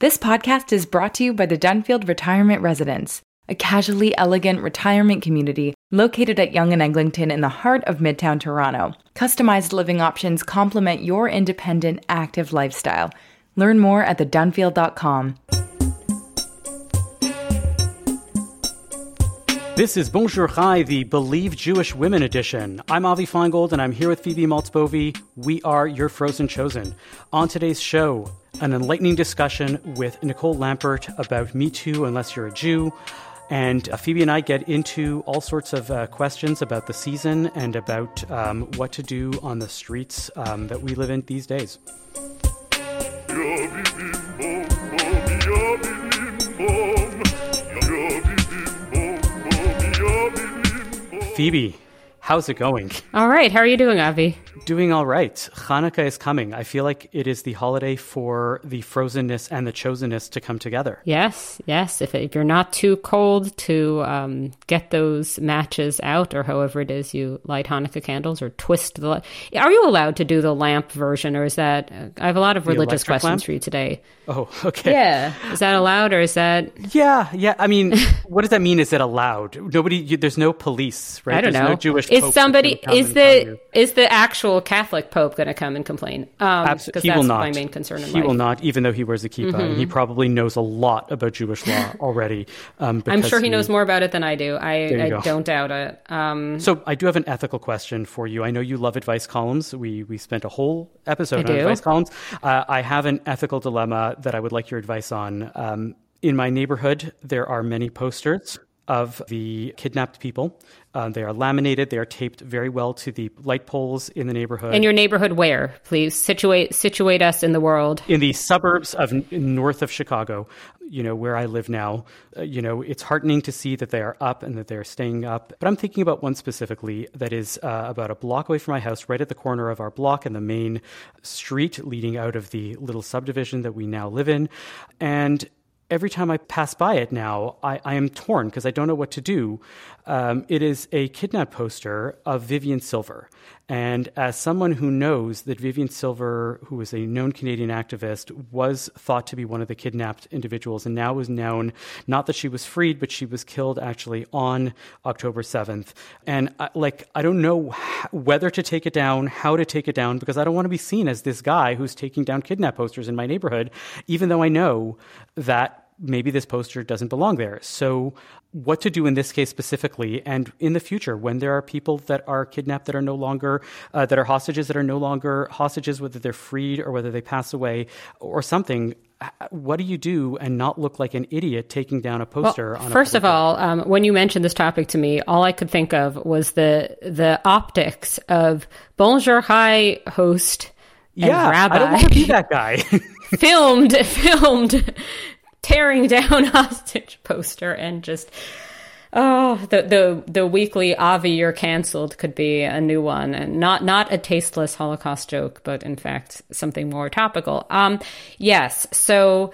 This podcast is brought to you by the Dunfield Retirement Residence, a casually elegant retirement community located at Yonge and Eglinton in the heart of Midtown Toronto. Customized living options complement your independent, active lifestyle. Learn more at thedunfield.com. This is Bonjour Chai, the Believe Jewish Women edition. I'm Avi Finegold, and I'm here with Phoebe Maltz Bovy. We are your Frozen Chosen. On today's show, an enlightening discussion with Nicole Lampert about Me Too, unless you're a Jew. And uh, Phoebe and I get into all sorts of uh, questions about the season and about um, what to do on the streets um, that we live in these days. Phoebe, how's it going? All right. How are you doing, Avi? Doing all right. Hanukkah is coming. I feel like it is the holiday for the frozenness and the chosenness to come together. Yes, yes. If, if you're not too cold to um, get those matches out, or however it is you light Hanukkah candles or twist the. Are you allowed to do the lamp version, or is that? I have a lot of religious questions lamp? for you today. Oh, okay. Yeah, is that allowed, or is that? Yeah, yeah. I mean, what does that mean? Is it allowed? Nobody. You, there's no police, right? I don't There's know. No Jewish. is somebody is the is the actual Catholic Pope going to come and complain? Um, Abs- because he that's will not. my main concern in he life. Mm-hmm. will not, even though he wears a kippah, and he probably knows a lot about Jewish law already. Um, I'm sure he knows more about it than I do. I, I don't doubt it. Um, So I do have an ethical question for you. I know you love advice columns. We we spent a whole episode I on do. advice columns. Uh, I have an ethical dilemma that I would like your advice on. Um, in my neighborhood, there are many posters of the kidnapped people. Uh, they are laminated. They are taped very well to the light poles in the neighborhood. in your neighborhood, where please situate situate us in the world. in the suburbs of north of Chicago, you know, where I live now, uh, you know, it's heartening to see that they are up and that they're staying up. But I'm thinking about one specifically that is uh, about a block away from my house, right at the corner of our block and the main street leading out of the little subdivision that we now live in. And every time I pass by it now, I, I am torn because I don't know what to do. Um, it is a kidnap poster of Vivian Silver. And as someone who knows that Vivian Silver, who is a known Canadian activist, was thought to be one of the kidnapped individuals and now is known not that she was freed, but she was killed actually on October 7th. And I, like, I don't know whether to take it down, how to take it down, because I don't want to be seen as this guy who's taking down kidnap posters in my neighborhood, even though I know that maybe this poster doesn't belong there. So, what to do in this case specifically, and in the future when there are people that are kidnapped that are no longer, uh, that are hostages that are no longer hostages, whether they're freed or whether they pass away or something. What do you do and not look like an idiot taking down a poster? on a First of all, um, when you mentioned this topic to me, all I could think of was the the optics of Bonjour Chai host and yeah, rabbi I don't want to be that guy. filmed filmed tearing down hostage poster and just oh the the the weekly Avi you're canceled could be a new one and not not a tasteless Holocaust joke, but in fact something more topical. Um, yes, so.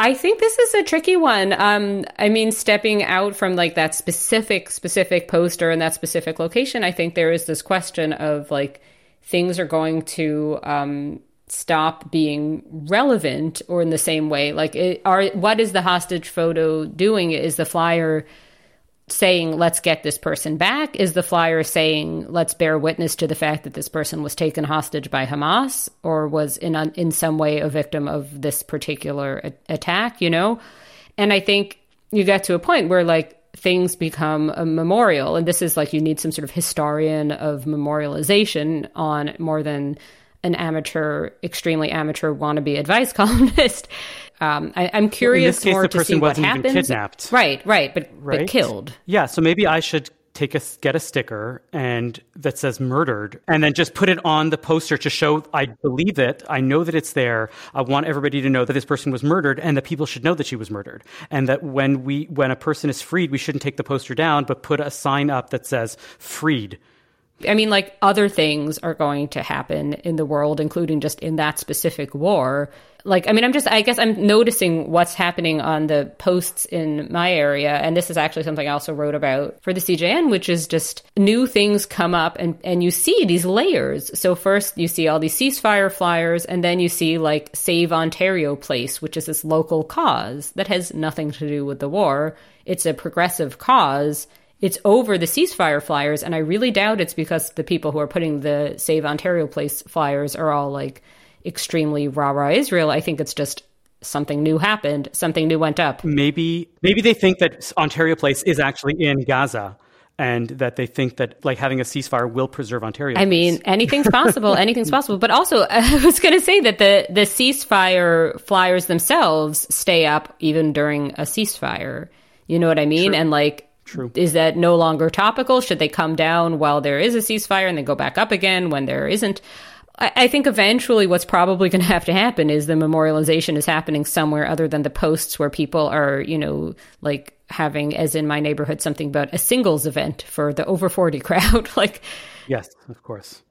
I think this is a tricky one. Um, I mean, stepping out from like that specific, specific poster and that specific location, I think there is this question of like things are going to um, stop being relevant or in the same way. Like, it, are what is the hostage photo doing? Is the flyer saying let's get this person back? Is the flyer saying let's bear witness to the fact that this person was taken hostage by Hamas or was in a, in some way a victim of this particular a- attack? You know, and I think you get to a point where like things become a memorial, and this is like you need some sort of historian of memorialization on more than an amateur, extremely amateur wannabe advice columnist. Um, I, I'm curious case, more the to see what happens. kidnapped. Right, right, but right? but killed. Yeah, so maybe I should take a get a sticker and that says murdered and then just put it on the poster to show I believe it. I know that it's there. I want everybody to know that this person was murdered and that people should know that she was murdered. And that when we when a person is freed, we shouldn't take the poster down but put a sign up that says freed. I mean, like other things are going to happen in the world, including just in that specific war. Like, I mean, I'm just, I guess I'm noticing what's happening on the posts in my area. And this is actually something I also wrote about for the CJN, which is just new things come up and, and you see these layers. So first you see all these ceasefire flyers and then you see like Save Ontario Place, which is this local cause that has nothing to do with the war. It's a progressive cause it's over the ceasefire flyers, and I really doubt it's because the people who are putting the Save Ontario Place flyers are all like extremely rah rah Israel. I think it's just something new happened, something new went up. Maybe maybe they think that Ontario Place is actually in Gaza and that they think that like having a ceasefire will preserve Ontario. I mean, anything's possible. anything's possible. But also, I was going to say that the the ceasefire flyers themselves stay up even during a ceasefire. You know what I mean? True. And like True. Is that no longer topical? Should they come down while there is a ceasefire and then go back up again when there isn't? I, I think eventually what's probably going to have to happen is the memorialization is happening somewhere other than the posts where people are, you know, like having, as in my neighborhood, something about a singles event for the over 40 crowd. like, yes, of course.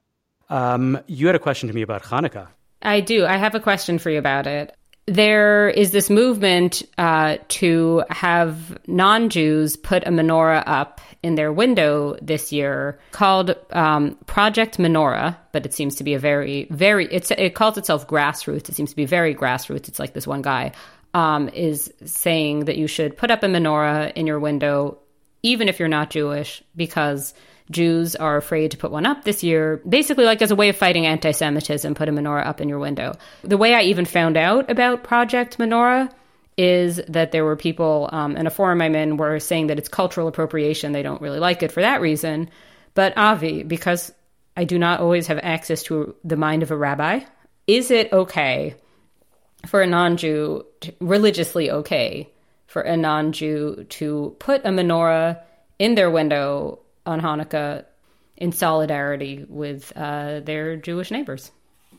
Um, you had a question to me about Hanukkah. I do. I have a question for you about it there is this movement uh, to have non Jews put a menorah up in their window this year called um, Project Menorah, but it seems to be a very, very, it's, it calls itself grassroots. It seems to be very grassroots. It's like this one guy um, is saying that you should put up a menorah in your window, even if you're not Jewish, because Jews are afraid to put one up this year, basically, like as a way of fighting anti Semitism, put a menorah up in your window. The way I even found out about Project Menorah is that there were people um, in a forum I'm in were saying that it's cultural appropriation. They don't really like it for that reason. But Avi, because I do not always have access to the mind of a rabbi, is it okay for a non Jew, religiously okay for a non Jew to put a menorah in their window on Hanukkah in solidarity with uh, their Jewish neighbors.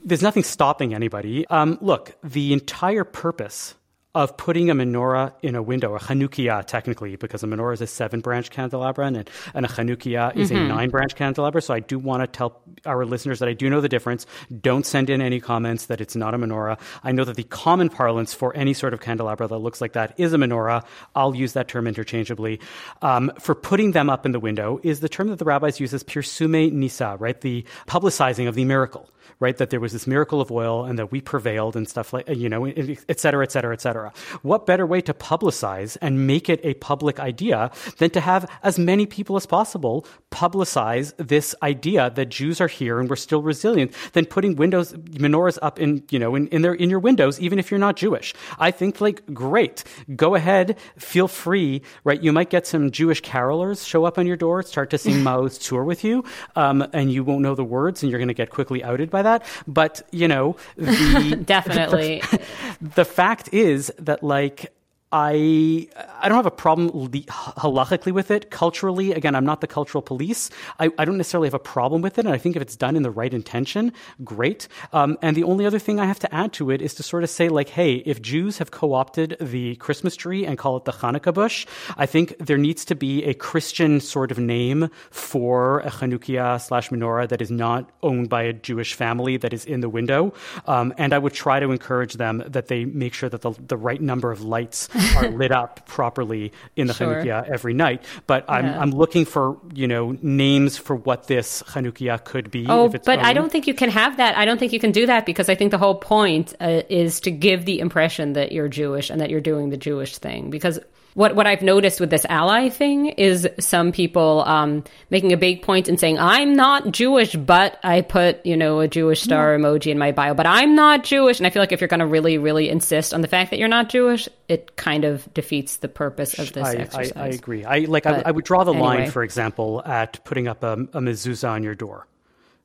There's nothing stopping anybody. Um, look, the entire purpose of putting a menorah in a window, a Chanukiah technically, because a menorah is a seven branch candelabra and, and a Chanukiah is mm-hmm. a nine branch candelabra. So I do want to tell our listeners that I do know the difference. Don't send in any comments that it's not a menorah. I know that the common parlance for any sort of candelabra that looks like that is a menorah. I'll use that term interchangeably. Um, for putting them up in the window is the term that the rabbis use as pirsume nisa, right? The publicizing of the miracle right? That there was this miracle of oil and that we prevailed and stuff like, you know, et cetera, et cetera, et cetera. What better way to publicize and make it a public idea than to have as many people as possible publicize this idea that Jews are here and we're still resilient than putting windows, menorahs up in, you know, in, in their, in your windows, even if you're not Jewish. I think like, great. Go ahead. Feel free, right? You might get some Jewish carolers show up on your door, start to sing Maoz Tzur with you. Um, and you won't know the words and you're going to get quickly outed by that that. But, you know, the, definitely. The, the fact is that, like, I I don't have a problem halachically with it. Culturally, again, I'm not the cultural police. I, I don't necessarily have a problem with it, and I think if it's done in the right intention, great. Um, and the only other thing I have to add to it is to sort of say, like, hey, if Jews have co-opted the Christmas tree and call it the Hanukkah bush, I think there needs to be a Christian sort of name for a Chanukiah slash menorah that is not owned by a Jewish family that is in the window. Um, and I would try to encourage them that they make sure that the, the right number of lights are lit up properly in the sure. Chanukiah every night. But I'm, yeah. I'm looking for, you know, names for what this Chanukiah could be. Oh, but owned. I don't think you can have that. I don't think you can do that because I think the whole point uh, is to give the impression that you're Jewish and that you're doing the Jewish thing. Because what what I've noticed with this ally thing is some people um, making a big point and saying I'm not Jewish, but I put you know a Jewish star yeah. emoji in my bio, but I'm not Jewish, and I feel like if you're going to really really insist on the fact that you're not Jewish, it kind of defeats the purpose of this I, exercise. I, I agree. I like I, I, would draw the anyway. line, for example, at putting up a, a mezuzah on your door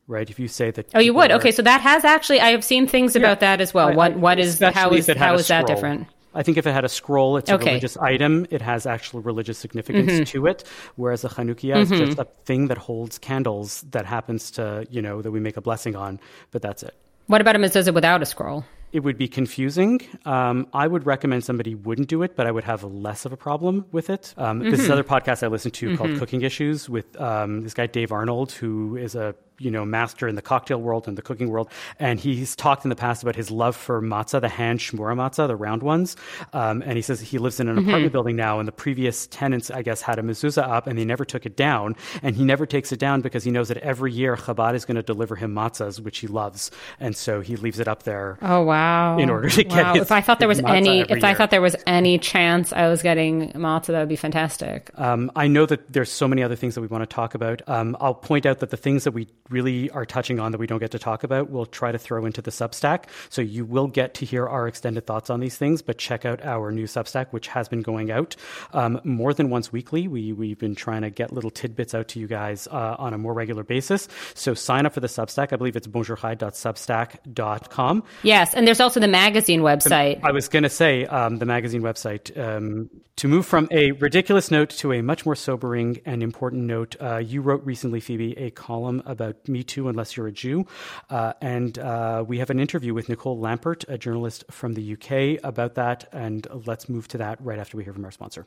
right? If you say that. Oh, you would. Are, okay, so that has actually. I have seen things yeah, about that as well. What what is how is how is that different? I think if it had a scroll, it's okay. a religious item. It has actual religious significance mm-hmm. to it. Whereas a Chanukiah mm-hmm. is just a thing that holds candles that happens to, you know, that we make a blessing on, but that's it. What about a mezuzah without a scroll? it would be confusing. Um, I would recommend somebody wouldn't do it, but I would have less of a problem with it. Um, mm-hmm. This is mm-hmm. another podcast I listen to mm-hmm. called Cooking Issues with um, this guy Dave Arnold, who is a you know master in the cocktail world and the cooking world, and he's talked in the past about his love for matzah, the hand shmura matzah, the round ones. Um, and he says he lives in an mm-hmm. apartment building now, and the previous tenants, I guess, had a mezuzah up, and they never took it down. And he never takes it down because he knows that every year Chabad is going to deliver him matzahs, which he loves, and so he leaves it up there. Oh wow! In order to get wow. If I thought there was any, if year. I thought there was any chance I was getting matzah, that would be fantastic. Um, I know that there's so many other things that we want to talk about. Um, I'll point out that the things that we really are touching on that we don't get to talk about, we'll try to throw into the Substack. So you will get to hear our extended thoughts on these things, but check out our new Substack, which has been going out um, more than once weekly. We, we've been trying to get little tidbits out to you guys uh, on a more regular basis. So sign up for the Substack. I believe it's bonjourchai.substack.com. Yes, and there's also the magazine website. I was going to say um, the magazine website. Um, to move from a ridiculous note to a much more sobering and important note, uh, you wrote recently, Phoebe, a column about Me Too, unless you're a Jew. Uh, and uh, we have an interview with Nicole Lampert, a journalist from the UK, about that. And let's move to that right after we hear from our sponsor.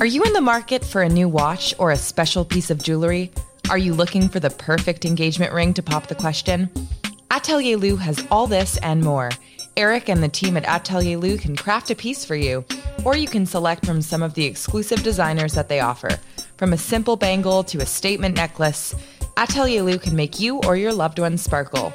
Are you in the market for a new watch or a special piece of jewelry? Are you looking for the perfect engagement ring to pop the question? Atelier Lou has all this and more. Eric and the team at Atelier Lou can craft a piece for you, or you can select from some of the exclusive designers that they offer. From a simple bangle to a statement necklace, Atelier Lou can make you or your loved ones sparkle.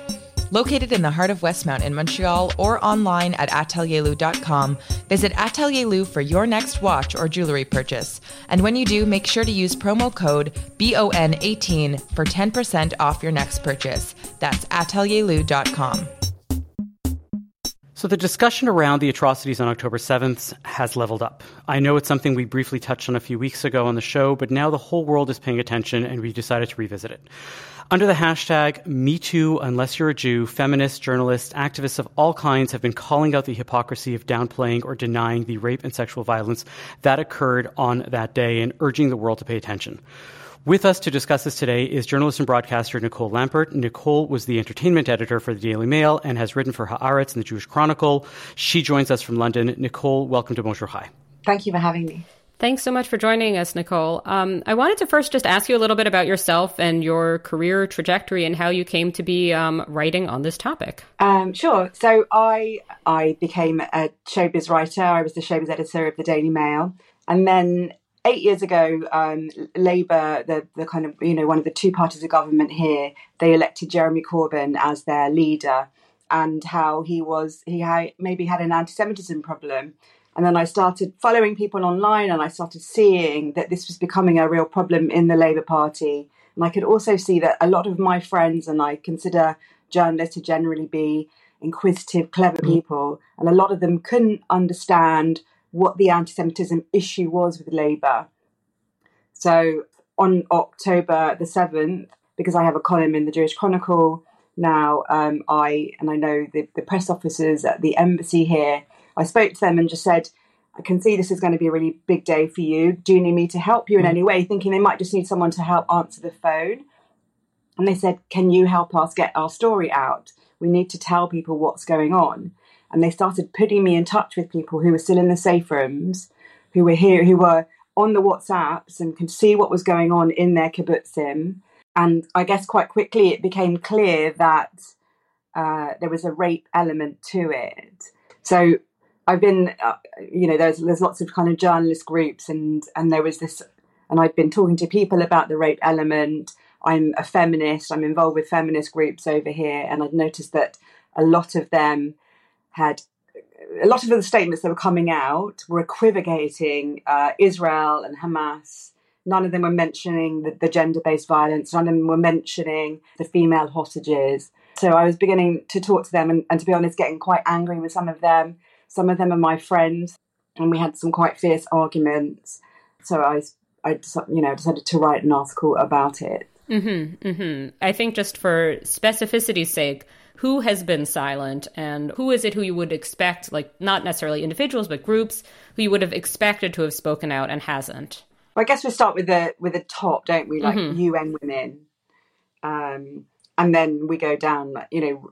Located in the heart of Westmount in Montreal or online at atelierlou.com, visit Atelier Lou for your next watch or jewelry purchase. And when you do, make sure to use promo code BON18 for 10% off your next purchase. That's atelierlou.com. So the discussion around the atrocities on October 7th has leveled up. I know it's something we briefly touched on a few weeks ago on the show, but now the whole world is paying attention and we decided to revisit it. Under the hashtag MeToo, unless you're a Jew, feminists, journalists, activists of all kinds have been calling out the hypocrisy of downplaying or denying the rape and sexual violence that occurred on that day and urging the world to pay attention. With us to discuss this today is journalist and broadcaster Nicole Lampert. Nicole was the entertainment editor for the Daily Mail and has written for Haaretz and the Jewish Chronicle. She joins us from London. Nicole, welcome to Bonjour Chai. Thank you for having me. Thanks so much for joining us, Nicole. Um, I wanted to first just ask you a little bit about yourself and your career trajectory and how you came to be um, writing on this topic. Um, sure. So I I became a showbiz writer. I was the showbiz editor of the Daily Mail, and then eight years ago, um, Labour, the, the kind of, you know, one of the two parties of government here, they elected Jeremy Corbyn as their leader and how he was, he had, maybe had an anti Semitism problem. And then I started following people online and I started seeing that this was becoming a real problem in the Labour Party. And I could also see that a lot of my friends, and I consider journalists to generally be inquisitive, clever mm. people, and a lot of them couldn't understand what the anti Semitism issue was with Labour. So on October the 7th, because I have a column in the Jewish Chronicle now, um, I and I know the, the press officers at the embassy here, I spoke to them and just said, I can see this is going to be a really big day for you. Do you need me to help you in mm. any way? Thinking they might just need someone to help answer the phone. And they said, Can you help us get our story out? We need to tell people what's going on and they started putting me in touch with people who were still in the safe rooms, who were here, who were on the WhatsApps and could see what was going on in their kibbutzim. And I guess quite quickly it became clear that uh, there was a rape element to it. So I've been, uh, you know, there's there's lots of kind of journalist groups, and and there was this, and I've been talking to people about the rape element. I'm a feminist. I'm involved with feminist groups over here, and I've noticed that a lot of them had a lot of the statements that were coming out were equivocating uh, Israel and Hamas. None of them were mentioning the, the gender based violence. None of them were mentioning the female hostages. So I was beginning to talk to them and, and to be honest, getting quite angry with some of them. Some of them are my friends, and we had some quite fierce arguments. So I, I you know, decided to write an article about it. Mm-hmm, mm-hmm. I think just for specificity's sake, who has been silent and who is it who you would expect, like not necessarily individuals, but groups who you would have expected to have spoken out and hasn't? Well, I guess we start with the with the top, don't we? Like mm-hmm. UN Women, um, and then we go down. You know,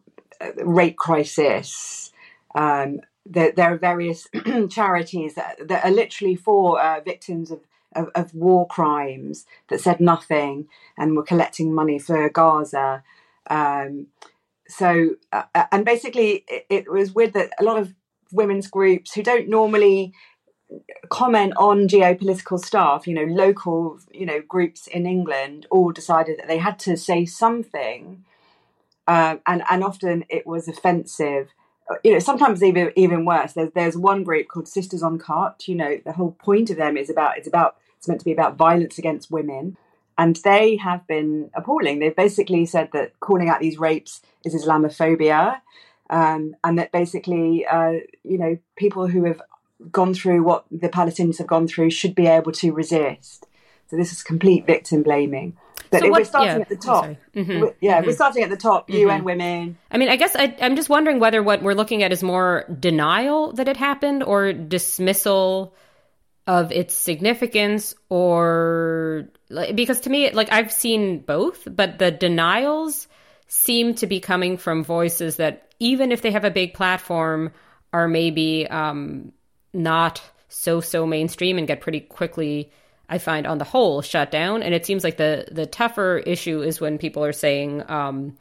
rape crisis. Um, there, there, are various charities that, that, are literally for uh, victims of, of, of, war crimes that said nothing and were collecting money for Gaza. Um, so, uh, and basically, it, it was weird that a lot of women's groups who don't normally comment on geopolitical stuff, you know, local, you know, groups in England all decided that they had to say something, uh, and and often it was offensive. Uh, you know, sometimes even even worse. There's there's one group called Sisters Uncut. You know, the whole point of them is about it's about it's meant to be about violence against women, and they have been appalling. They've basically said that calling out these rapes is Islamophobia. Um, and that basically, uh, you know, people who have gone through what the Palestinians have gone through should be able to resist. So this is complete victim blaming. But so we're starting yeah, at the top. Mm-hmm, we're, yeah, mm-hmm. we're starting at the top. Mm-hmm. UN women. I mean, I guess I, I'm just wondering whether what we're looking at is more denial that it happened or dismissal of its significance or because to me like I've seen both but the denials seem to be coming from voices that even if they have a big platform are maybe um, not so so mainstream and get pretty quickly I find on the whole shut down. And it seems like the the tougher issue is when people are saying, um,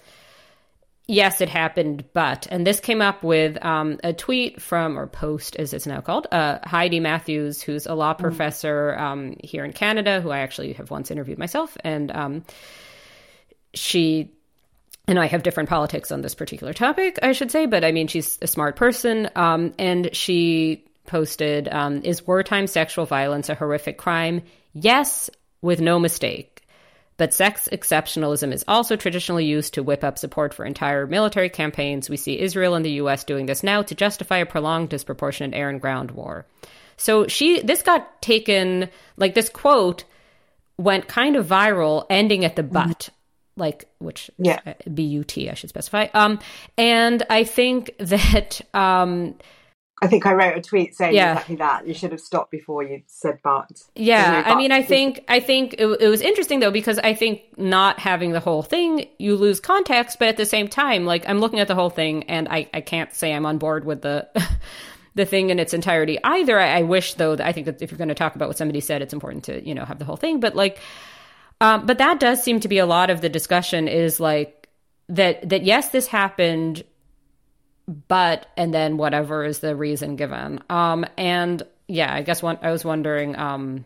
yes, it happened, but and this came up with um, a tweet from or post as it's now called uh, Heidi Matthews, who's a law mm. professor um, here in Canada, who I actually have once interviewed myself, and um, she and I have different politics on this particular topic, I should say, but I mean, she's a smart person. Um, and she posted um, Is wartime sexual violence a horrific crime? Yes, with no mistake. But sex exceptionalism is also traditionally used to whip up support for entire military campaigns. We see Israel and the US doing this now to justify a prolonged, disproportionate air and ground war. So she, this got taken, like this quote went kind of viral, ending at the mm-hmm. but. Like which yeah. B U T I should specify. Um, and I think that um, I think I wrote a tweet saying yeah. exactly that. You should have stopped before you said but. Yeah, I mean, I think I think it, it, was interesting though because I think not having the whole thing, you lose context. But at the same time, like I'm looking at the whole thing, and I I can't say I'm on board with the. the thing in its entirety either I, I wish though that i think that if you're going to talk about what somebody said it's important to you know have the whole thing but like um, but that does seem to be a lot of the discussion is like that that yes this happened but and then whatever is the reason given. Um, and yeah, I guess one, I was wondering, um,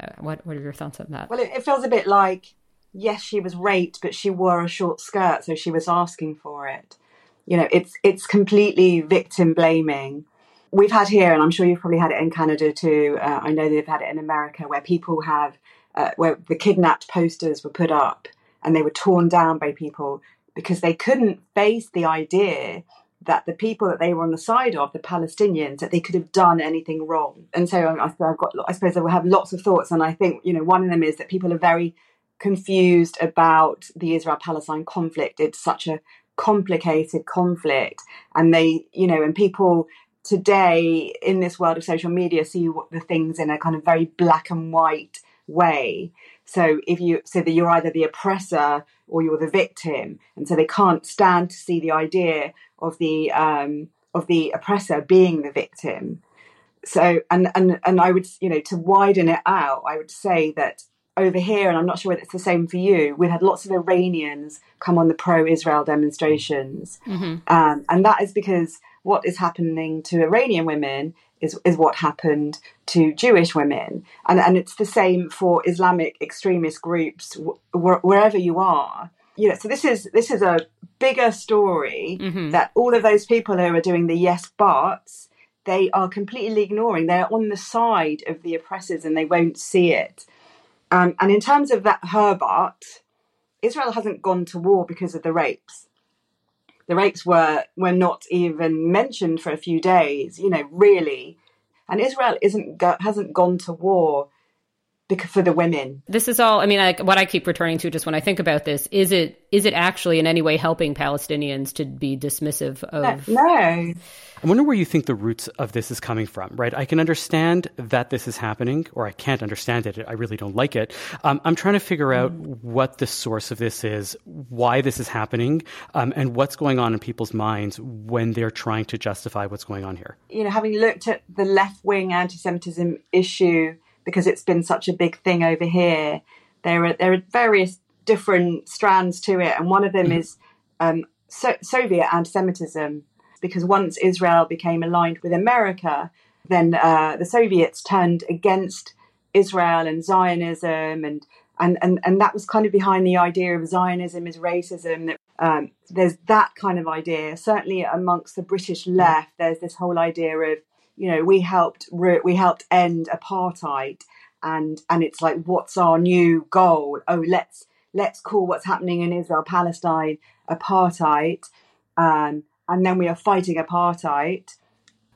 uh, what what are your thoughts on that? Well, it, it feels a bit like yes, she was raped, but she wore a short skirt, so she was asking for it. You know, it's it's completely victim blaming. We've had here, and I'm sure you've probably had it in Canada too. Uh, I know they've had it in America, where people have uh, where the kidnapped posters were put up and they were torn down by people because they couldn't face the idea that the people that they were on the side of, the Palestinians, that they could have done anything wrong. And so um, I, have got, I suppose I will have lots of thoughts. And I think, you know, one of them is that people are very confused about the Israel Palestine conflict. It's such a complicated conflict. And they, you know, and people today in this world of social media see the things in a kind of very black and white way. So if you so that you're either the oppressor or you're the victim, and so they can't stand to see the idea of the um, of the oppressor being the victim. So and and and I would you know to widen it out, I would say that over here, and I'm not sure whether it's the same for you, we've had lots of Iranians come on the pro-Israel demonstrations, mm-hmm. um, and that is because what is happening to Iranian women is is what happened to Jewish women, and and it's the same for Islamic extremist groups wh- wherever you are. You know, so this is this is a bigger story mm-hmm. that all of those people who are doing the yes buts they are completely ignoring. They're on the side of the oppressors and they won't see it. Um, and in terms of that her but, Israel hasn't gone to war because of the rapes. The rapes were were not even mentioned for a few days. You know, really, and Israel isn't go, hasn't gone to war for the women. This is all. I mean, I, what I keep returning to just when I think about this is it is it actually in any way helping Palestinians to be dismissive of? No. no. I wonder where you think the roots of this is coming from, right? I can understand that this is happening, or I can't understand it. I really don't like it. Um, I'm trying to figure out what the source of this is, why this is happening, um, and what's going on in people's minds when they're trying to justify what's going on here. You know, having looked at the left wing anti Semitism issue, because it's been such a big thing over here, there are, there are various different strands to it, and one of them mm-hmm. is um, so- Soviet anti Semitism because once Israel became aligned with America, then uh, the Soviets turned against Israel and Zionism, and, and and and that was kind of behind the idea of Zionism is racism. That um, there's that kind of idea. Certainly amongst the British left, there's this whole idea of you know we helped we helped end apartheid, and and it's like what's our new goal? Oh, let's let's call what's happening in Israel Palestine apartheid. Um, and then we are fighting apartheid.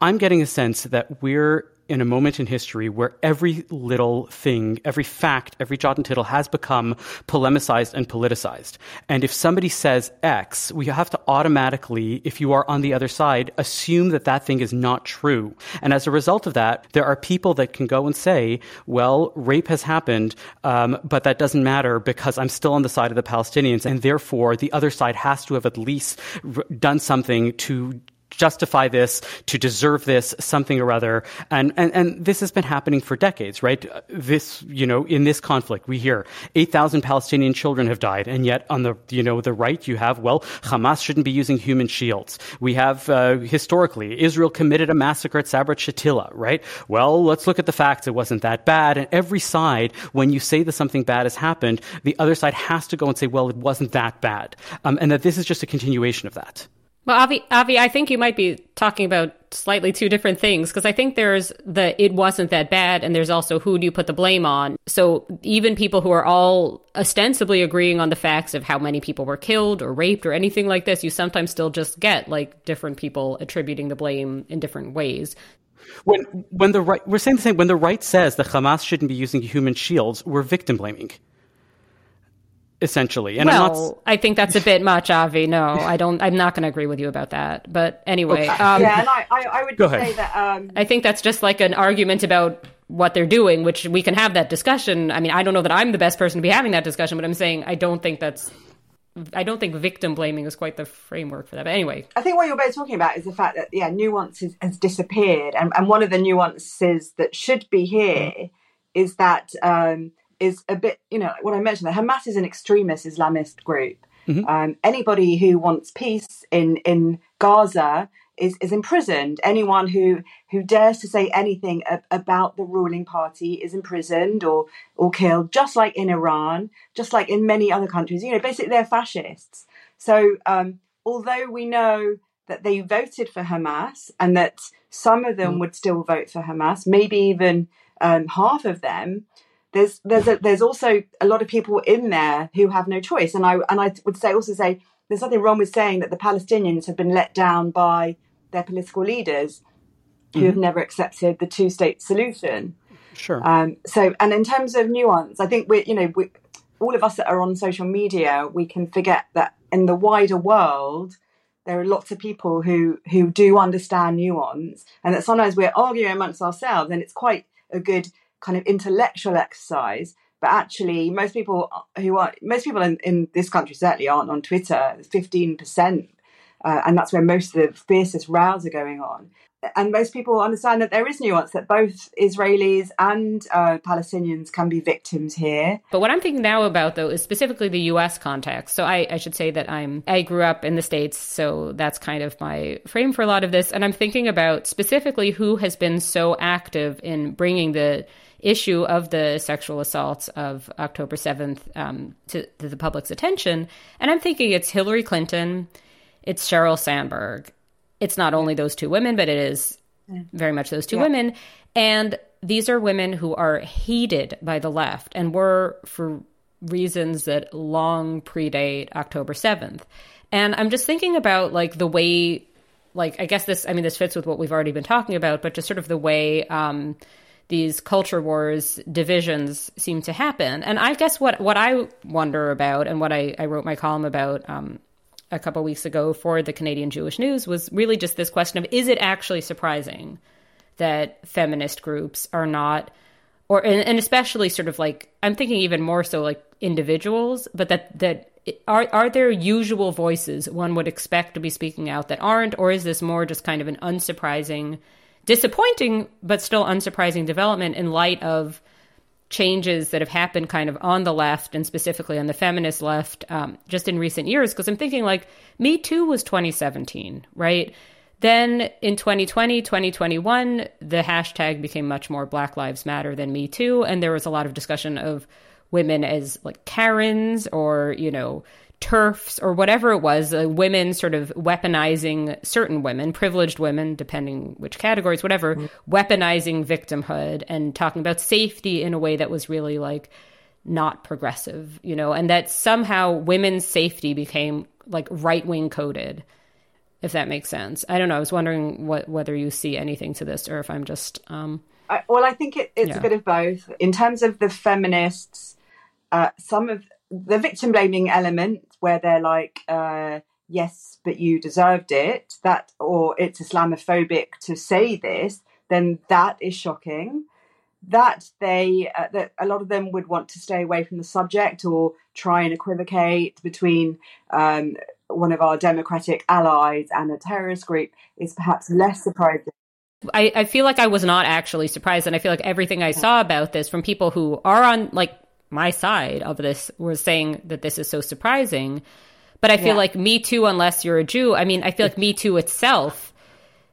I'm getting a sense that we're in a moment in history where every little thing, every fact, every jot and tittle has become polemicized and politicized. And if somebody says X, we have to automatically, if you are on the other side, assume that that thing is not true. And as a result of that, there are people that can go and say, well, rape has happened, um, but that doesn't matter because I'm still on the side of the Palestinians. And therefore, the other side has to have at least done something to justify this, to deserve this, something or other. And, and, and this has been happening for decades, right? This, you know, in this conflict, we hear 8,000 Palestinian children have died. And yet on the, you know, the right, you have, well, Hamas shouldn't be using human shields. We have, uh, historically, Israel committed a massacre at Sabra Shatila, right? Well, let's look at the facts. It wasn't that bad. And every side, when you say that something bad has happened, the other side has to go and say, well, it wasn't that bad. Um, and that this is just a continuation of that. Well, Avi, Avi, I think you might be talking about slightly two different things because I think there's the it wasn't that bad, and there's also who do you put the blame on. So even people who are all ostensibly agreeing on the facts of how many people were killed or raped or anything like this, you sometimes still just get like different people attributing the blame in different ways. When when the right we're saying the same when the right says that Hamas shouldn't be using human shields, we're victim blaming essentially. And well, not... I think that's a bit much, Avi. No, I don't. I'm not going to agree with you about that. But anyway, okay. um, yeah, and I, I, I would Go say ahead. that um... I think that's just like an argument about what they're doing, which we can have that discussion. I mean, I don't know that I'm the best person to be having that discussion, but I'm saying I don't think that's. I don't think victim blaming is quite the framework for that. But anyway, I think what you're both talking about is the fact that yeah, nuance has, has disappeared, and, and one of the nuances that should be here mm. is that um, is a bit, you know, what I mentioned that Hamas is an extremist Islamist group. Mm-hmm. Um, anybody who wants peace in in Gaza is is imprisoned. Anyone who who dares to say anything about the ruling party is imprisoned or or killed. Just like in Iran, just like in many other countries. You know, basically they're fascists. So um, although we know that they voted for Hamas and that some of them mm. would still vote for Hamas, maybe even um, half of them there's there's a, there's also a lot of people in there who have no choice, and I and I would say also say there's nothing wrong with saying that the Palestinians have been let down by their political leaders who mm-hmm. have never accepted the two state solution. Sure. Um, so, and in terms of nuance, I think we, you know, we, all of us that are on social media, we can forget that in the wider world, there are lots of people who who do understand nuance, and that sometimes we're arguing amongst ourselves, and it's quite a good kind of intellectual exercise but actually most people uh, who are most people in, in this country certainly aren't on twitter. 15% uh, and that's where most of the fiercest rows are going on and most people understand that there is nuance that both Israelis and uh, Palestinians can be victims here. But what I'm thinking now about though is specifically the U.S. context. So I, I should say that I'm I grew up in the states, so that's kind of my frame for a lot of this. And I'm thinking about specifically who has been so active in bringing the issue of the sexual assaults of October 7th um, to, to the public's attention. And I'm thinking it's Hillary Clinton, it's Sheryl Sandberg. It's not only those two women, but it is very much those two yeah. women. And these are women who are hated by the left and were for reasons that long predate October 7th. And I'm just thinking about like the way like I guess this I mean this fits with what we've already been talking about, but just sort of the way um these culture wars divisions seem to happen. And I guess what what I wonder about and what I, I wrote my column about um, a couple weeks ago for the Canadian Jewish News was really just this question of is it actually surprising that feminist groups are not or and, and especially sort of like I'm thinking even more so like individuals, but that that are are there usual voices one would expect to be speaking out that aren't, or is this more just kind of an unsurprising, disappointing but still unsurprising development in light of changes that have happened kind of on the left and specifically on the feminist left um, just in recent years? Because I'm thinking like Me Too was 2017, right? Then in 2020, 2021, the hashtag became much more Black Lives Matter than Me Too, and there was a lot of discussion of women as like Karens or, you know, TERFs or whatever it was, uh, women sort of weaponizing certain women, privileged women, depending which categories, whatever, mm-hmm. weaponizing victimhood and talking about safety in a way that was really like not progressive, you know, and that somehow women's safety became like right wing coded, if that makes sense. I don't know. I was wondering what whether you see anything to this or if I'm just. Um, I, well, I think it, it's yeah. a bit of both. In terms of the feminists, uh, some of the victim blaming element where they're like, uh, yes, but you deserved it, that, or it's Islamophobic to say this, then that is shocking. That they, uh, that a lot of them would want to stay away from the subject or try and equivocate between um, one of our democratic allies and a terrorist group is perhaps less surprising. I, I feel like I was not actually surprised, and I feel like everything I saw about this from people who are on like my side of this was saying that this is so surprising. But I feel yeah. like Me Too, unless you're a Jew, I mean, I feel like Me Too itself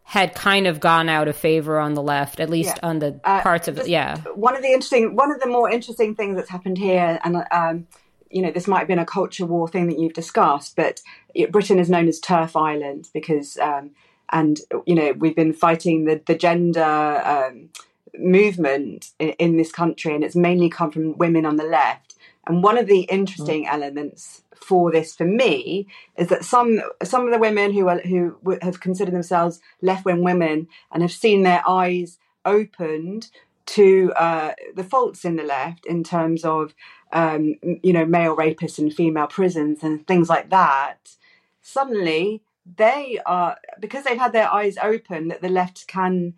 had kind of gone out of favor on the left, at least yeah. on the uh, parts of it. Yeah. One of the interesting, one of the more interesting things that's happened here, and um, you know, this might have been a culture war thing that you've discussed, but it, Britain is known as TERF Island because, um, and you know, we've been fighting the the gender. Um, movement in, in this country, and it's mainly come from women on the left. And one of the interesting mm. elements for this, for me, is that some some of the women who are who have considered themselves left wing women and have seen their eyes opened to uh, the faults in the left in terms of um, you know male rapists and female prisons and things like that. Suddenly, they are because they've had their eyes open that the left can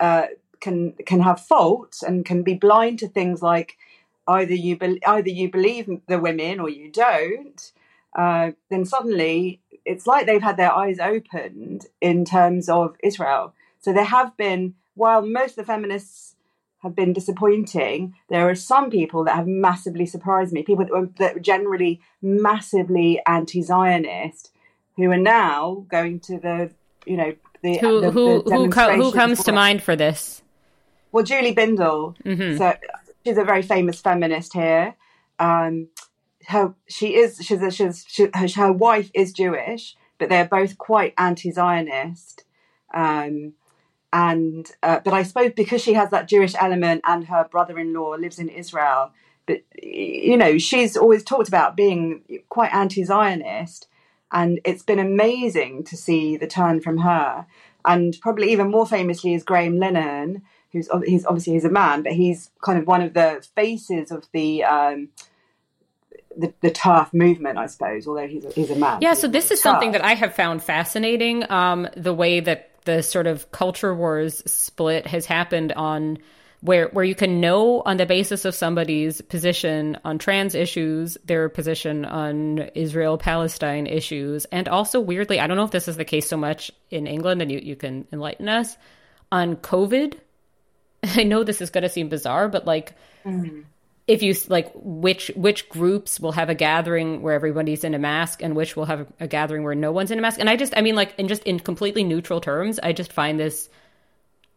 uh, can can have faults and can be blind to things like either you be, either you believe the women or you don't. Uh, then suddenly it's like they've had their eyes opened in terms of Israel. So there have been, while most of the feminists have been disappointing, there are some people that have massively surprised me. People that were, that were generally massively anti-Zionist, who are now going to the, you know, the who the, who the who, co- who comes to mind for this? Well, Julie Bindel. Mm-hmm. So she's a very famous feminist here. Um, her she is she's a, she's she, her, her, wife is Jewish, but they're both quite anti-Zionist. Um, and uh, but I suppose because she has that Jewish element and her brother-in-law lives in Israel, but you know she's always talked about being quite anti-Zionist, and it's been amazing to see the turn from her. And probably even more famously is Graham Linehan, who's he's obviously he's a man, but he's kind of one of the faces of the um, the, the movement, I suppose. Although he's a, he's a man. Yeah. So this is something that I have found fascinating. Um, the way that the sort of culture wars split has happened on where where you can know on the basis of somebody's position on trans issues, their position on Israel Palestine issues, and also weirdly, I don't know if this is the case so much in England, and you you can enlighten us on COVID I know this is going to seem bizarre, but like mm-hmm. if you like which which groups will have a gathering where everybody's in a mask and which will have a gathering where no one's in a mask. And I just I mean like in just in completely neutral terms, I just find this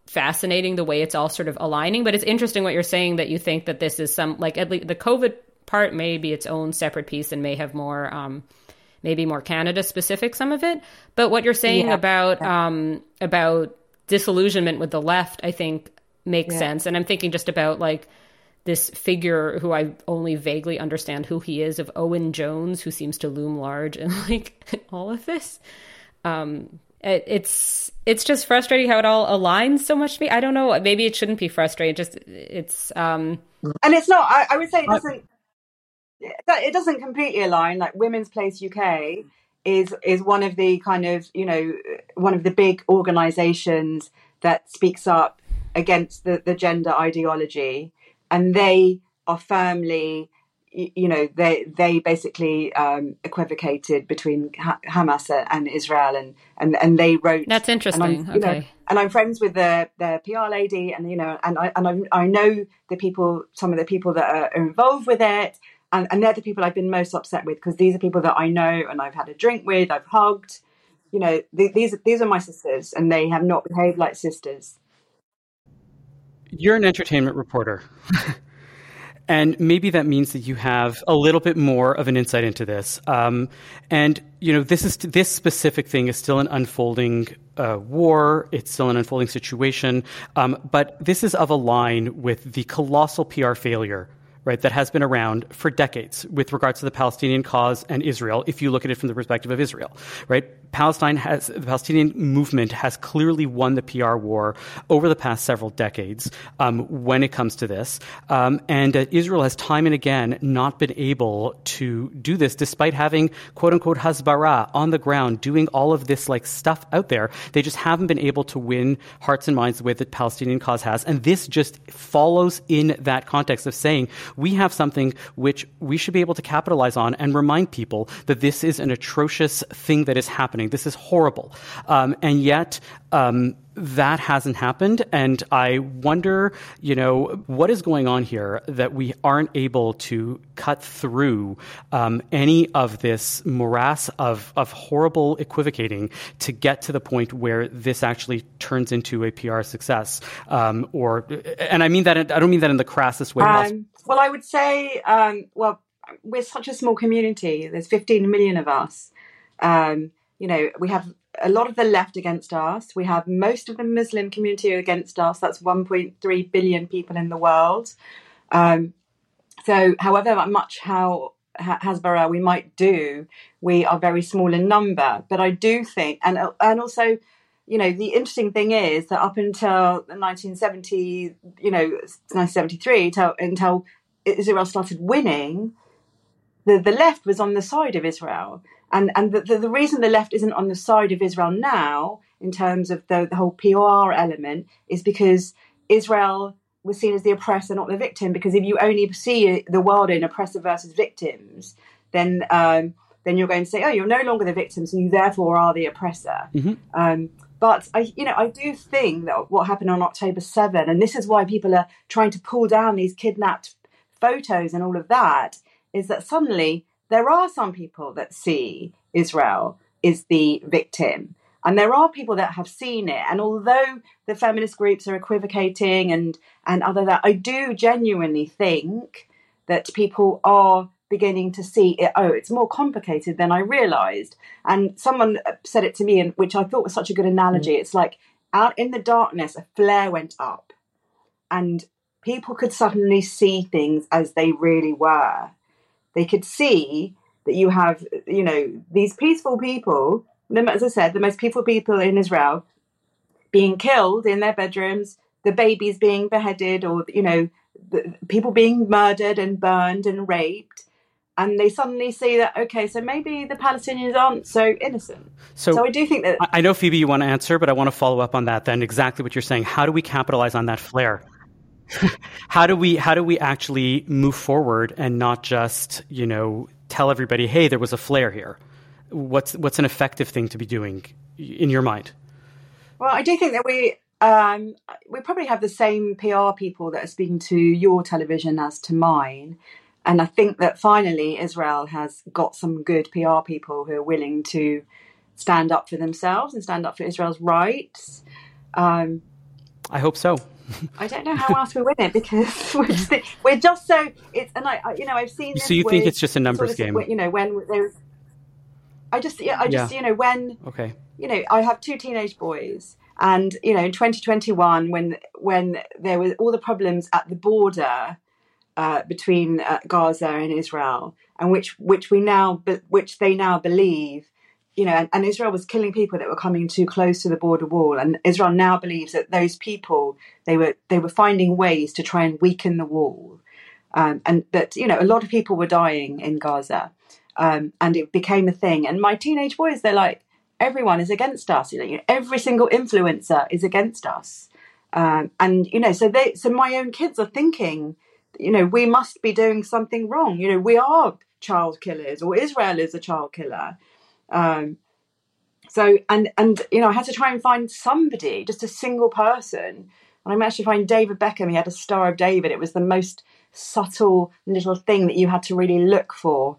fascinating the way it's all sort of aligning, but it's interesting what you're saying that you think that this is some like at least the COVID part may be its own separate piece and may have more um maybe more Canada specific some of it. But what you're saying yeah. about um about disillusionment with the left, I think makes yeah. sense. And I'm thinking just about like this figure who I only vaguely understand who he is of Owen Jones, who seems to loom large in like all of this. Um, it, it's it's just frustrating how it all aligns so much to me. I don't know. Maybe it shouldn't be frustrating. Just it's um and it's not. I, I would say it doesn't. It doesn't completely align. Like Women's Place UK is is one of the kind of you know one of the big organisations that speaks up against the, the gender ideology, and they are firmly you know they they basically um, equivocated between Hamas and Israel and and and they wrote that's interesting. and okay. know, and I'm friends with the their PR lady and you know and I and I, I know the people some of the people that are involved with it. And, and they're the people I've been most upset with because these are people that I know and I've had a drink with I've hugged. You know th- these these are my sisters and they have not behaved like sisters you're an entertainment reporter And maybe that means that you have a little bit more of an insight into this. Um, and you know, this is this specific thing is still an unfolding uh, war. It's still an unfolding situation. Um, but this is of a line with the colossal PR failure right, that has been around for decades with regards to the Palestinian cause and Israel, if you look at it from the perspective of Israel, right? Palestine has, the Palestinian movement has clearly won the PR war over the past several decades um, when it comes to this. Um, and uh, Israel has time and again not been able to do this despite having quote unquote Hasbara on the ground doing all of this like stuff out there. They just haven't been able to win hearts and minds with the way that Palestinian cause has. And this just follows in that context of saying we have something which we should be able to capitalize on and remind people that this is an atrocious thing that is happening. This is horrible. Um, and yet, um, that hasn't happened. And I wonder, you know, what is going on here that we aren't able to cut through um, any of this morass of, of horrible equivocating to get to the point where this actually turns into a PR success. Um, or, and I mean that, I don't mean that in the crassest way. Um, well, I would say, um, well, we're such a small community. There's 15 million of us. Um, you know, we have a lot of the left against us. We have most of the Muslim community against us. That's 1.3 billion people in the world. Um, so, however much how Hasbara we might do, we are very small in number. But I do think, and and also, you know, the interesting thing is that up until 1970, you know, 1973, until, until Israel started winning, the, the left was on the side of Israel. And and the, the, the, reason the left isn't on the side of Israel now, in terms of the, the whole POR element, is because Israel was seen as the oppressor, not the victim. Because if you only see the world in oppressor versus victims, then um, then you're going to say, oh, you're no longer the victim, so you therefore are the oppressor. Mm-hmm. Um, but I, you know, I do think that what happened on October 7, and this is why people are trying to pull down these kidnapped photos and all of that, is that suddenly there are some people that see Israel is the victim. And there are people that have seen it. And although the feminist groups are equivocating and, and other that, I do genuinely think that people are beginning to see it. Oh, it's more complicated than I realized. And someone said it to me, and which I thought was such a good analogy. Mm. It's like out in the darkness, a flare went up, and people could suddenly see things as they really were. They could see that you have, you know, these peaceful people, as I said, the most peaceful people in Israel being killed in their bedrooms, the babies being beheaded, or, you know, people being murdered and burned and raped. And they suddenly see that, okay, so maybe the Palestinians aren't so innocent. So, so I do think that. I know, Phoebe, you want to answer, but I want to follow up on that then, exactly what you're saying. How do we capitalize on that flare? how do we how do we actually move forward and not just you know tell everybody hey there was a flare here? What's what's an effective thing to be doing in your mind? Well i do think that we um, we probably have the same pr people that are speaking to your television as to mine. And i think that finally israel has got some good pr people who are willing to stand up for themselves and stand up for israel's rights. Um, i hope so I don't know how else we win it because we're just, we're just so it's and I you know I've seen. So you think it's just a numbers sort of, game? You know when there's. I just yeah I just yeah. you know when okay you know I have two teenage boys and you know in 2021 when when there were all the problems at the border uh, between uh, Gaza and Israel and which which we now which they now believe you know, and, and, Israel was killing people that were coming too close to the border wall. And Israel now believes that those people they were they were finding ways to try and weaken the wall, um, and that you know a lot of people were dying in Gaza, um, and it became a thing. And my teenage boys, they're like, everyone is against us. You know, every single influencer is against us, um, and you know, so they so my own kids are thinking, you know, we must be doing something wrong. You know, we are child killers, or Israel is a child killer um, so and and you know I had to try and find somebody, just a single person, and I managed to find David Beckham. He had a Star of David. It was the most subtle little thing that you had to really look for.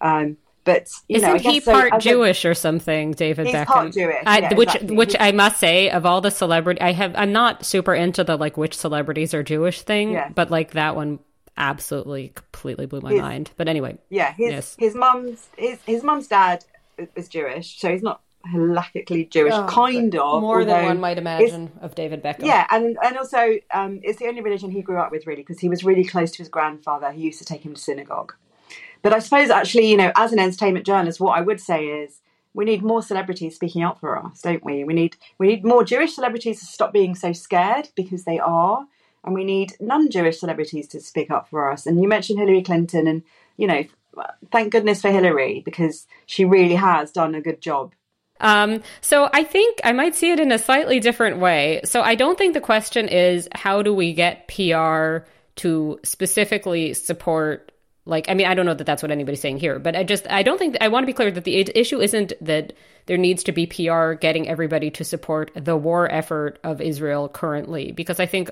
Um, but you isn't know, he part Jewish a, or something, David he's Beckham? Part Jewish, I, yeah, which exactly. which I must say, of all the celebrity, I have I'm not super into the like which celebrities are Jewish thing, yeah. but like that one absolutely completely blew my his, mind. But anyway, yeah, his yes. his mum's his his mum's dad is Jewish, so he's not halakhically Jewish, oh, kind of. More than one might imagine of David Beckham. Yeah, and and also um, it's the only religion he grew up with, really, because he was really close to his grandfather. He used to take him to synagogue. But I suppose, actually, you know, as an entertainment journalist, what I would say is we need more celebrities speaking up for us, don't we? We need we need more Jewish celebrities to stop being so scared because they are, and we need non-Jewish celebrities to speak up for us. And you mentioned Hillary Clinton, and you know, thank goodness for Hillary because she really has done a good job. Um, so I think I might see it in a slightly different way. So I don't think the question is how do we get PR to specifically support like i mean i don't know that that's what anybody's saying here but i just i don't think i want to be clear that the issue isn't that there needs to be pr getting everybody to support the war effort of israel currently because i think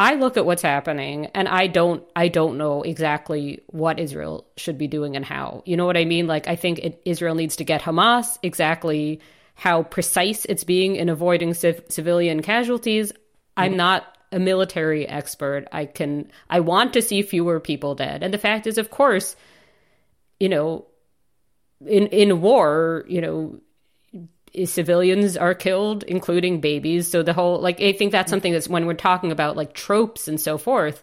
I look at what's happening and I don't I don't know exactly what Israel should be doing and how. You know what I mean? Like I think it, Israel needs to get Hamas exactly how precise it's being in avoiding civ- civilian casualties. I'm not a military expert. I can I want to see fewer people dead. And the fact is of course, you know, in in war, you know, civilians are killed, including babies. So the whole like I think that's something that's when we're talking about like tropes and so forth.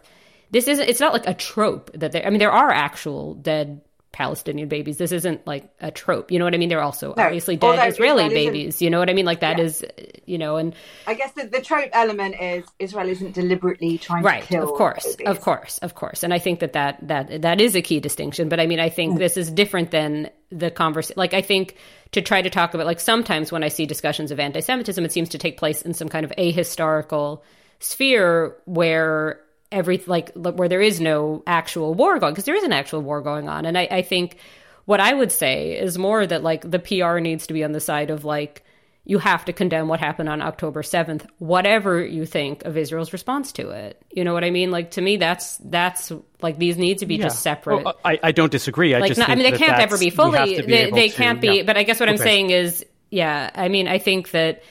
This isn't. It's not like a trope that there. I mean, there are actual dead Palestinian babies. This isn't like a trope. You know what I mean? They're also no, obviously dead Israeli Israel babies. You know what I mean? Like that yeah. is, you know, and I guess the, the trope element is Israel isn't deliberately trying right, to kill. Of course, babies. of course, of course. And I think that that that that is a key distinction. But I mean, I think mm. this is different than the conversation. Like I think to try to talk about like sometimes when I see discussions of anti-Semitism, it seems to take place in some kind of ahistorical sphere where every like where there is no actual war going because there is an actual war going on and I, I think what i would say is more that like the pr needs to be on the side of like you have to condemn what happened on october 7th whatever you think of israel's response to it you know what i mean like to me that's that's like these need to be yeah. just separate well, I, I don't disagree i like, just not, i mean they can't ever be fully be they, they to, can't be yeah. but i guess what okay. i'm saying is yeah i mean i think that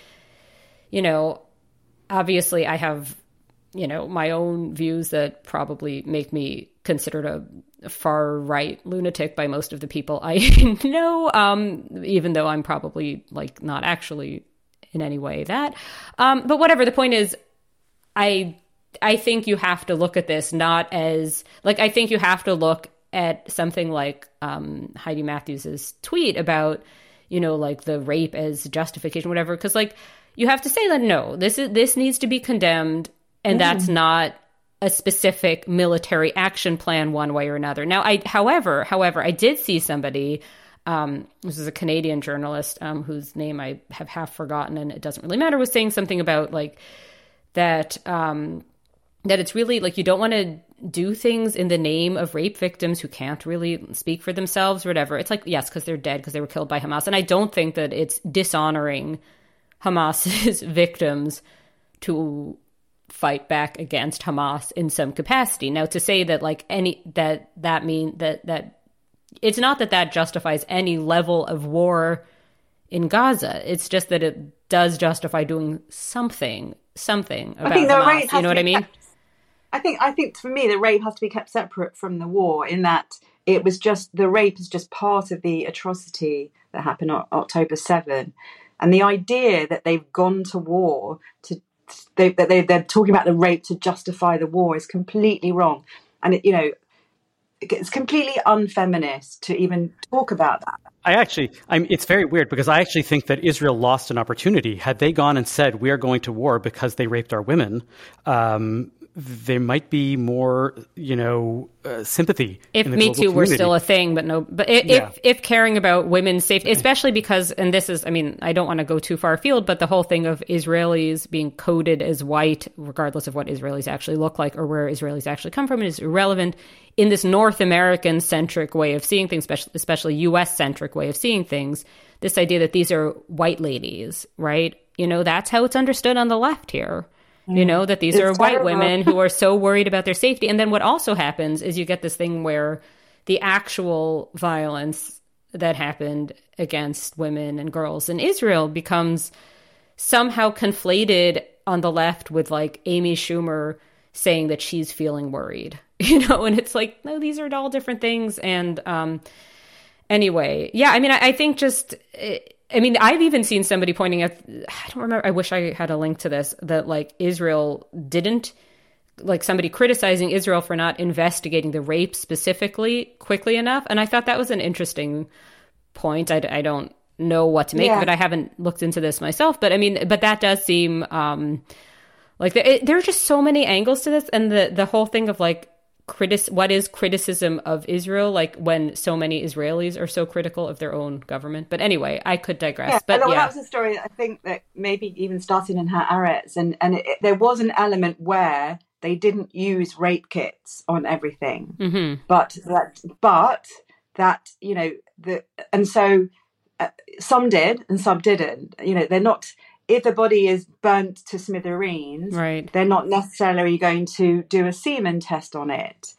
you know obviously i have you know, my own views that probably make me considered a far right lunatic by most of the people I know, um, even though I'm probably like not actually in any way that. Um, but whatever, the point is, I I think you have to look at this not as like I think you have to look at something like um, Heidi Matthews's tweet about you know like the rape as justification, whatever, because like you have to say that no, this is this needs to be condemned and that's not a specific military action plan one way or another. Now, I, however, however, I did see somebody. Um, this is a Canadian journalist um, whose name I have half forgotten, and it doesn't really matter. Was saying something about like that um, that it's really like you don't want to do things in the name of rape victims who can't really speak for themselves or whatever. It's like yes, because they're dead because they were killed by Hamas, and I don't think that it's dishonoring Hamas's victims to fight back against Hamas in some capacity. Now, to say that like any that that mean that that it's not that that justifies any level of war in Gaza. It's just that it does justify doing something, something about I think Hamas. Rape you know what I mean? Kept, I think I think for me the rape has to be kept separate from the war in that it was just the rape is just part of the atrocity that happened on October 7 and the idea that they've gone to war to they, they, they're talking about the rape to justify the war is completely wrong. And, it, you know, it's completely unfeminist to even talk about that. I actually, I'm, it's very weird because I actually think that Israel lost an opportunity. Had they gone and said, we are going to war because they raped our women, um, there might be more, you know, uh, sympathy. If Me Too were still a thing, but no, but if, yeah. if, if caring about women's safety, especially because, and this is, I mean, I don't want to go too far afield, but the whole thing of Israelis being coded as white, regardless of what Israelis actually look like or where Israelis actually come from, is irrelevant in this North American centric way of seeing things, especially, especially U.S. centric way of seeing things. This idea that these are white ladies, right? You know, that's how it's understood on the left here you know that these it's are white women who are so worried about their safety. And then what also happens is you get this thing where the actual violence that happened against women and girls in Israel becomes somehow conflated on the left with like Amy Schumer saying that she's feeling worried. You know and it's like no these are all different things. And um anyway yeah i mean i, I think just it, I mean, I've even seen somebody pointing at, I don't remember, I wish I had a link to this, that like Israel didn't, like somebody criticizing Israel for not investigating the rape specifically quickly enough. And I thought that was an interesting point. I, I don't know what to make yeah. of it. I haven't looked into this myself, but I mean, but that does seem, um, like there, it, there are just so many angles to this. And the, the whole thing of like, critic what is criticism of Israel like when so many Israelis are so critical of their own government? But anyway I could digress yeah, but yeah. that was a story I think that maybe even started in her Haaretz and and it, there was an element where they didn't use rape kits on everything. Mm-hmm. but that but that you know the and so uh, some did and some didn't. You know they're not if the body is burnt to smithereens, right. they're not necessarily going to do a semen test on it.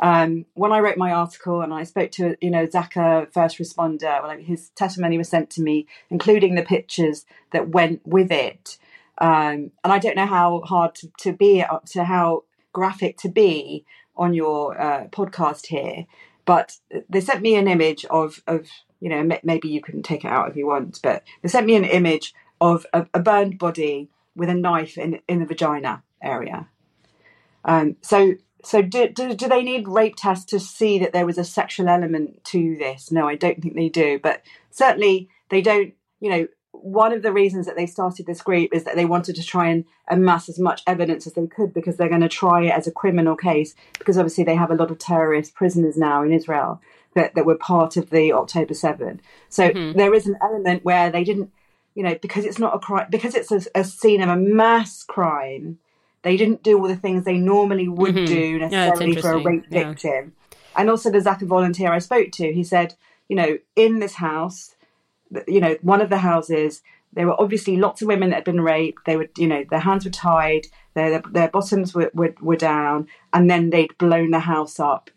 Um, when I wrote my article and I spoke to, you know, Zaka first responder, well, his testimony was sent to me, including the pictures that went with it. Um, and I don't know how hard to, to be, to how graphic to be on your uh, podcast here, but they sent me an image of, of you know, maybe you can take it out if you want, but they sent me an image of a, a burned body with a knife in in the vagina area. Um, so so do, do, do they need rape tests to see that there was a sexual element to this? No, I don't think they do. But certainly they don't. You know, one of the reasons that they started this group is that they wanted to try and amass as much evidence as they could because they're going to try it as a criminal case because obviously they have a lot of terrorist prisoners now in Israel that, that were part of the October 7. So mm-hmm. there is an element where they didn't you know, because it's not a crime, because it's a, a, scene of a mass crime, they didn't do all the things they normally would mm-hmm. do necessarily yeah, for a rape yeah. victim. And also the Zaka volunteer I spoke to, he said, you know, in this house, you know, one of the houses, there were obviously lots of women that had been raped. They were, you know, their hands were tied, their their bottoms were, were, were down, and then they'd blown the house up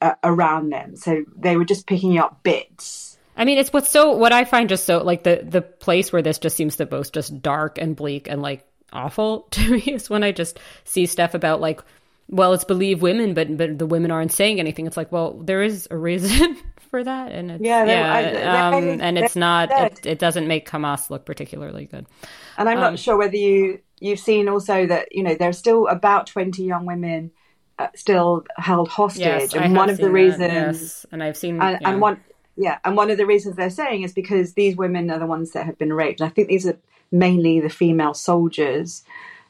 uh, around them. So they were just picking up bits I mean, it's what's so what I find just so like the the place where this just seems the most just dark and bleak and like awful to me is when I just see stuff about like, well, it's believe women, but but the women aren't saying anything. It's like, well, there is a reason for that, and it's, yeah, yeah, I, um, and it's not. It, it, doesn't make Hamas look particularly good. And I'm um, not sure whether you you've seen also that you know there's still about twenty young women. Uh, still held hostage, yes, and one of the reasons, yes. and I've seen, and, yeah. and one yeah, and one of the reasons they're saying is because these women are the ones that have been raped. And I think these are mainly the female soldiers,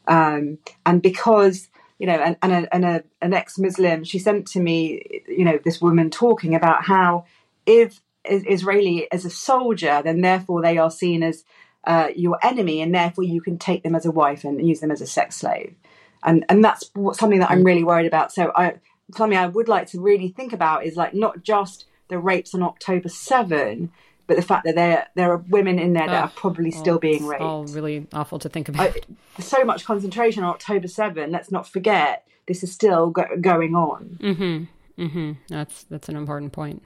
um, and because you know, and, and, a, and a, an ex-Muslim, she sent to me, you know, this woman talking about how if Israeli as a soldier, then therefore they are seen as uh, your enemy, and therefore you can take them as a wife and use them as a sex slave, and and that's something that I'm really worried about. So I something I would like to really think about is like not just the rapes on October 7, but the fact that there there are women in there that oh, are probably still being raped. Oh, really awful to think about. I, so much concentration on October 7. Let's not forget this is still go- going on. Mm-hmm. Mm-hmm. That's that's an important point.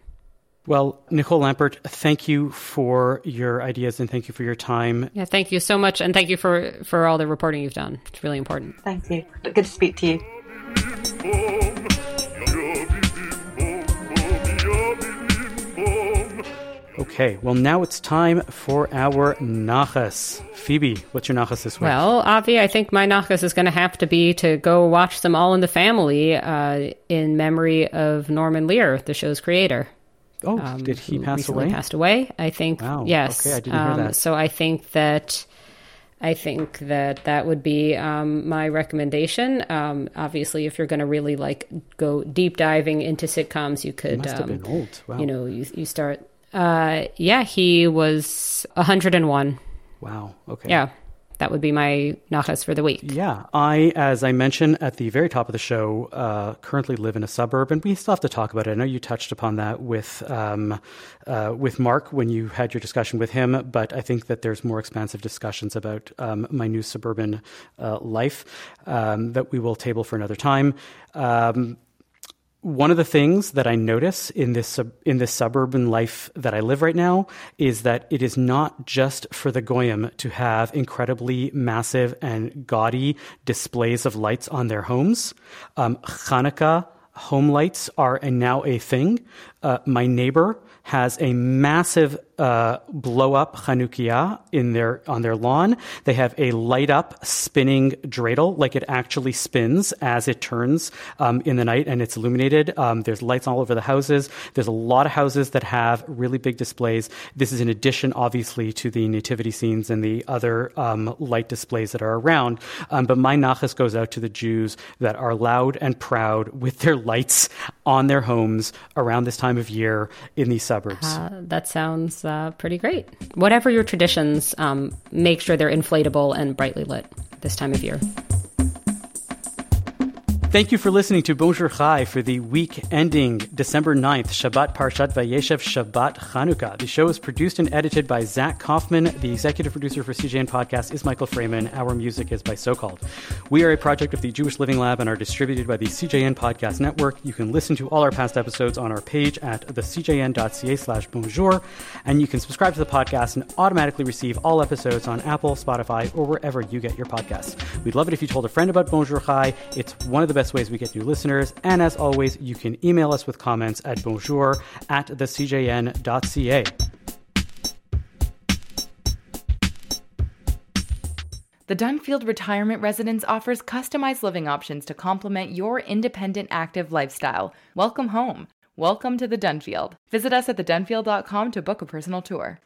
Well, Nicole Lampert, thank you for your ideas and thank you for your time. Yeah, thank you so much, and thank you for for all the reporting you've done. It's really important. Thank you. Good to speak to you. Okay, well, now it's time for our nachas. Phoebe, what's your nachas this week? Well, Avi, I think my nachas is going to have to be to go watch them all in the family uh, in memory of Norman Lear, the show's creator. oh, did he pass away? Passed away, I think. Wow, Yes. okay, I didn't hear um, that. So I think that I think that that would be um, my recommendation. Um, obviously, if you're going to really like go deep diving into sitcoms, you could. Must have um, been old. Wow. You know, you you start. Uh, yeah, he was 101. wow. Okay. Yeah, that would be my nachas for the week. Yeah, I, as I mentioned at the very top of the show, uh, currently live in a suburb, and we still have to talk about it. I know you touched upon that with um, uh, with Mark when you had your discussion with him, but I think that there's more expansive discussions about um, my new suburban uh, life um, that we will table for another time. Um, one of the things that I notice in this sub- in this suburban life that I live right now is that it is not just for the goyim to have incredibly massive and gaudy displays of lights on their homes. Um, Hanukkah home lights are now a thing. Uh, my neighbor has a massive uh, blow up Chanukiah in their on their lawn. They have a light up spinning dreidel, like it actually spins as it turns um, in the night and it's illuminated. Um, there's lights all over the houses. There's a lot of houses that have really big displays. This is in addition, obviously, to the nativity scenes and the other um, light displays that are around. Um, but my nachas goes out to the Jews that are loud and proud with their lights on their homes around this time of year in these suburbs. Uh, that sounds uh, pretty great. Whatever your traditions, um, make sure they're inflatable and brightly lit this time of year. Thank you for listening to Bonjour Chai for the week ending December 9th, Shabbat Parshat Vayeshev Shabbat Chanukah. The show is produced and edited by Zach Kauffman. The executive producer for CJN Podcast is Michael Fraiman. Our music is by Socalled. We are a project of the Jewish Living Lab and are distributed by the CJN Podcast Network. You can listen to all our past episodes on our page at thecjn.ca slash bonjour, and you can subscribe to the podcast and automatically receive all episodes on Apple, Spotify, or wherever you get your podcasts. We'd love it if you told a friend about Bonjour Chai. It's one of the best ways we get new listeners. And as always, you can email us with comments at bonjour at thecjn.ca. The Dunfield Retirement Residence offers customized living options to complement your independent active lifestyle. Welcome home. Welcome to the Dunfield. Visit us at thedunfield.com to book a personal tour.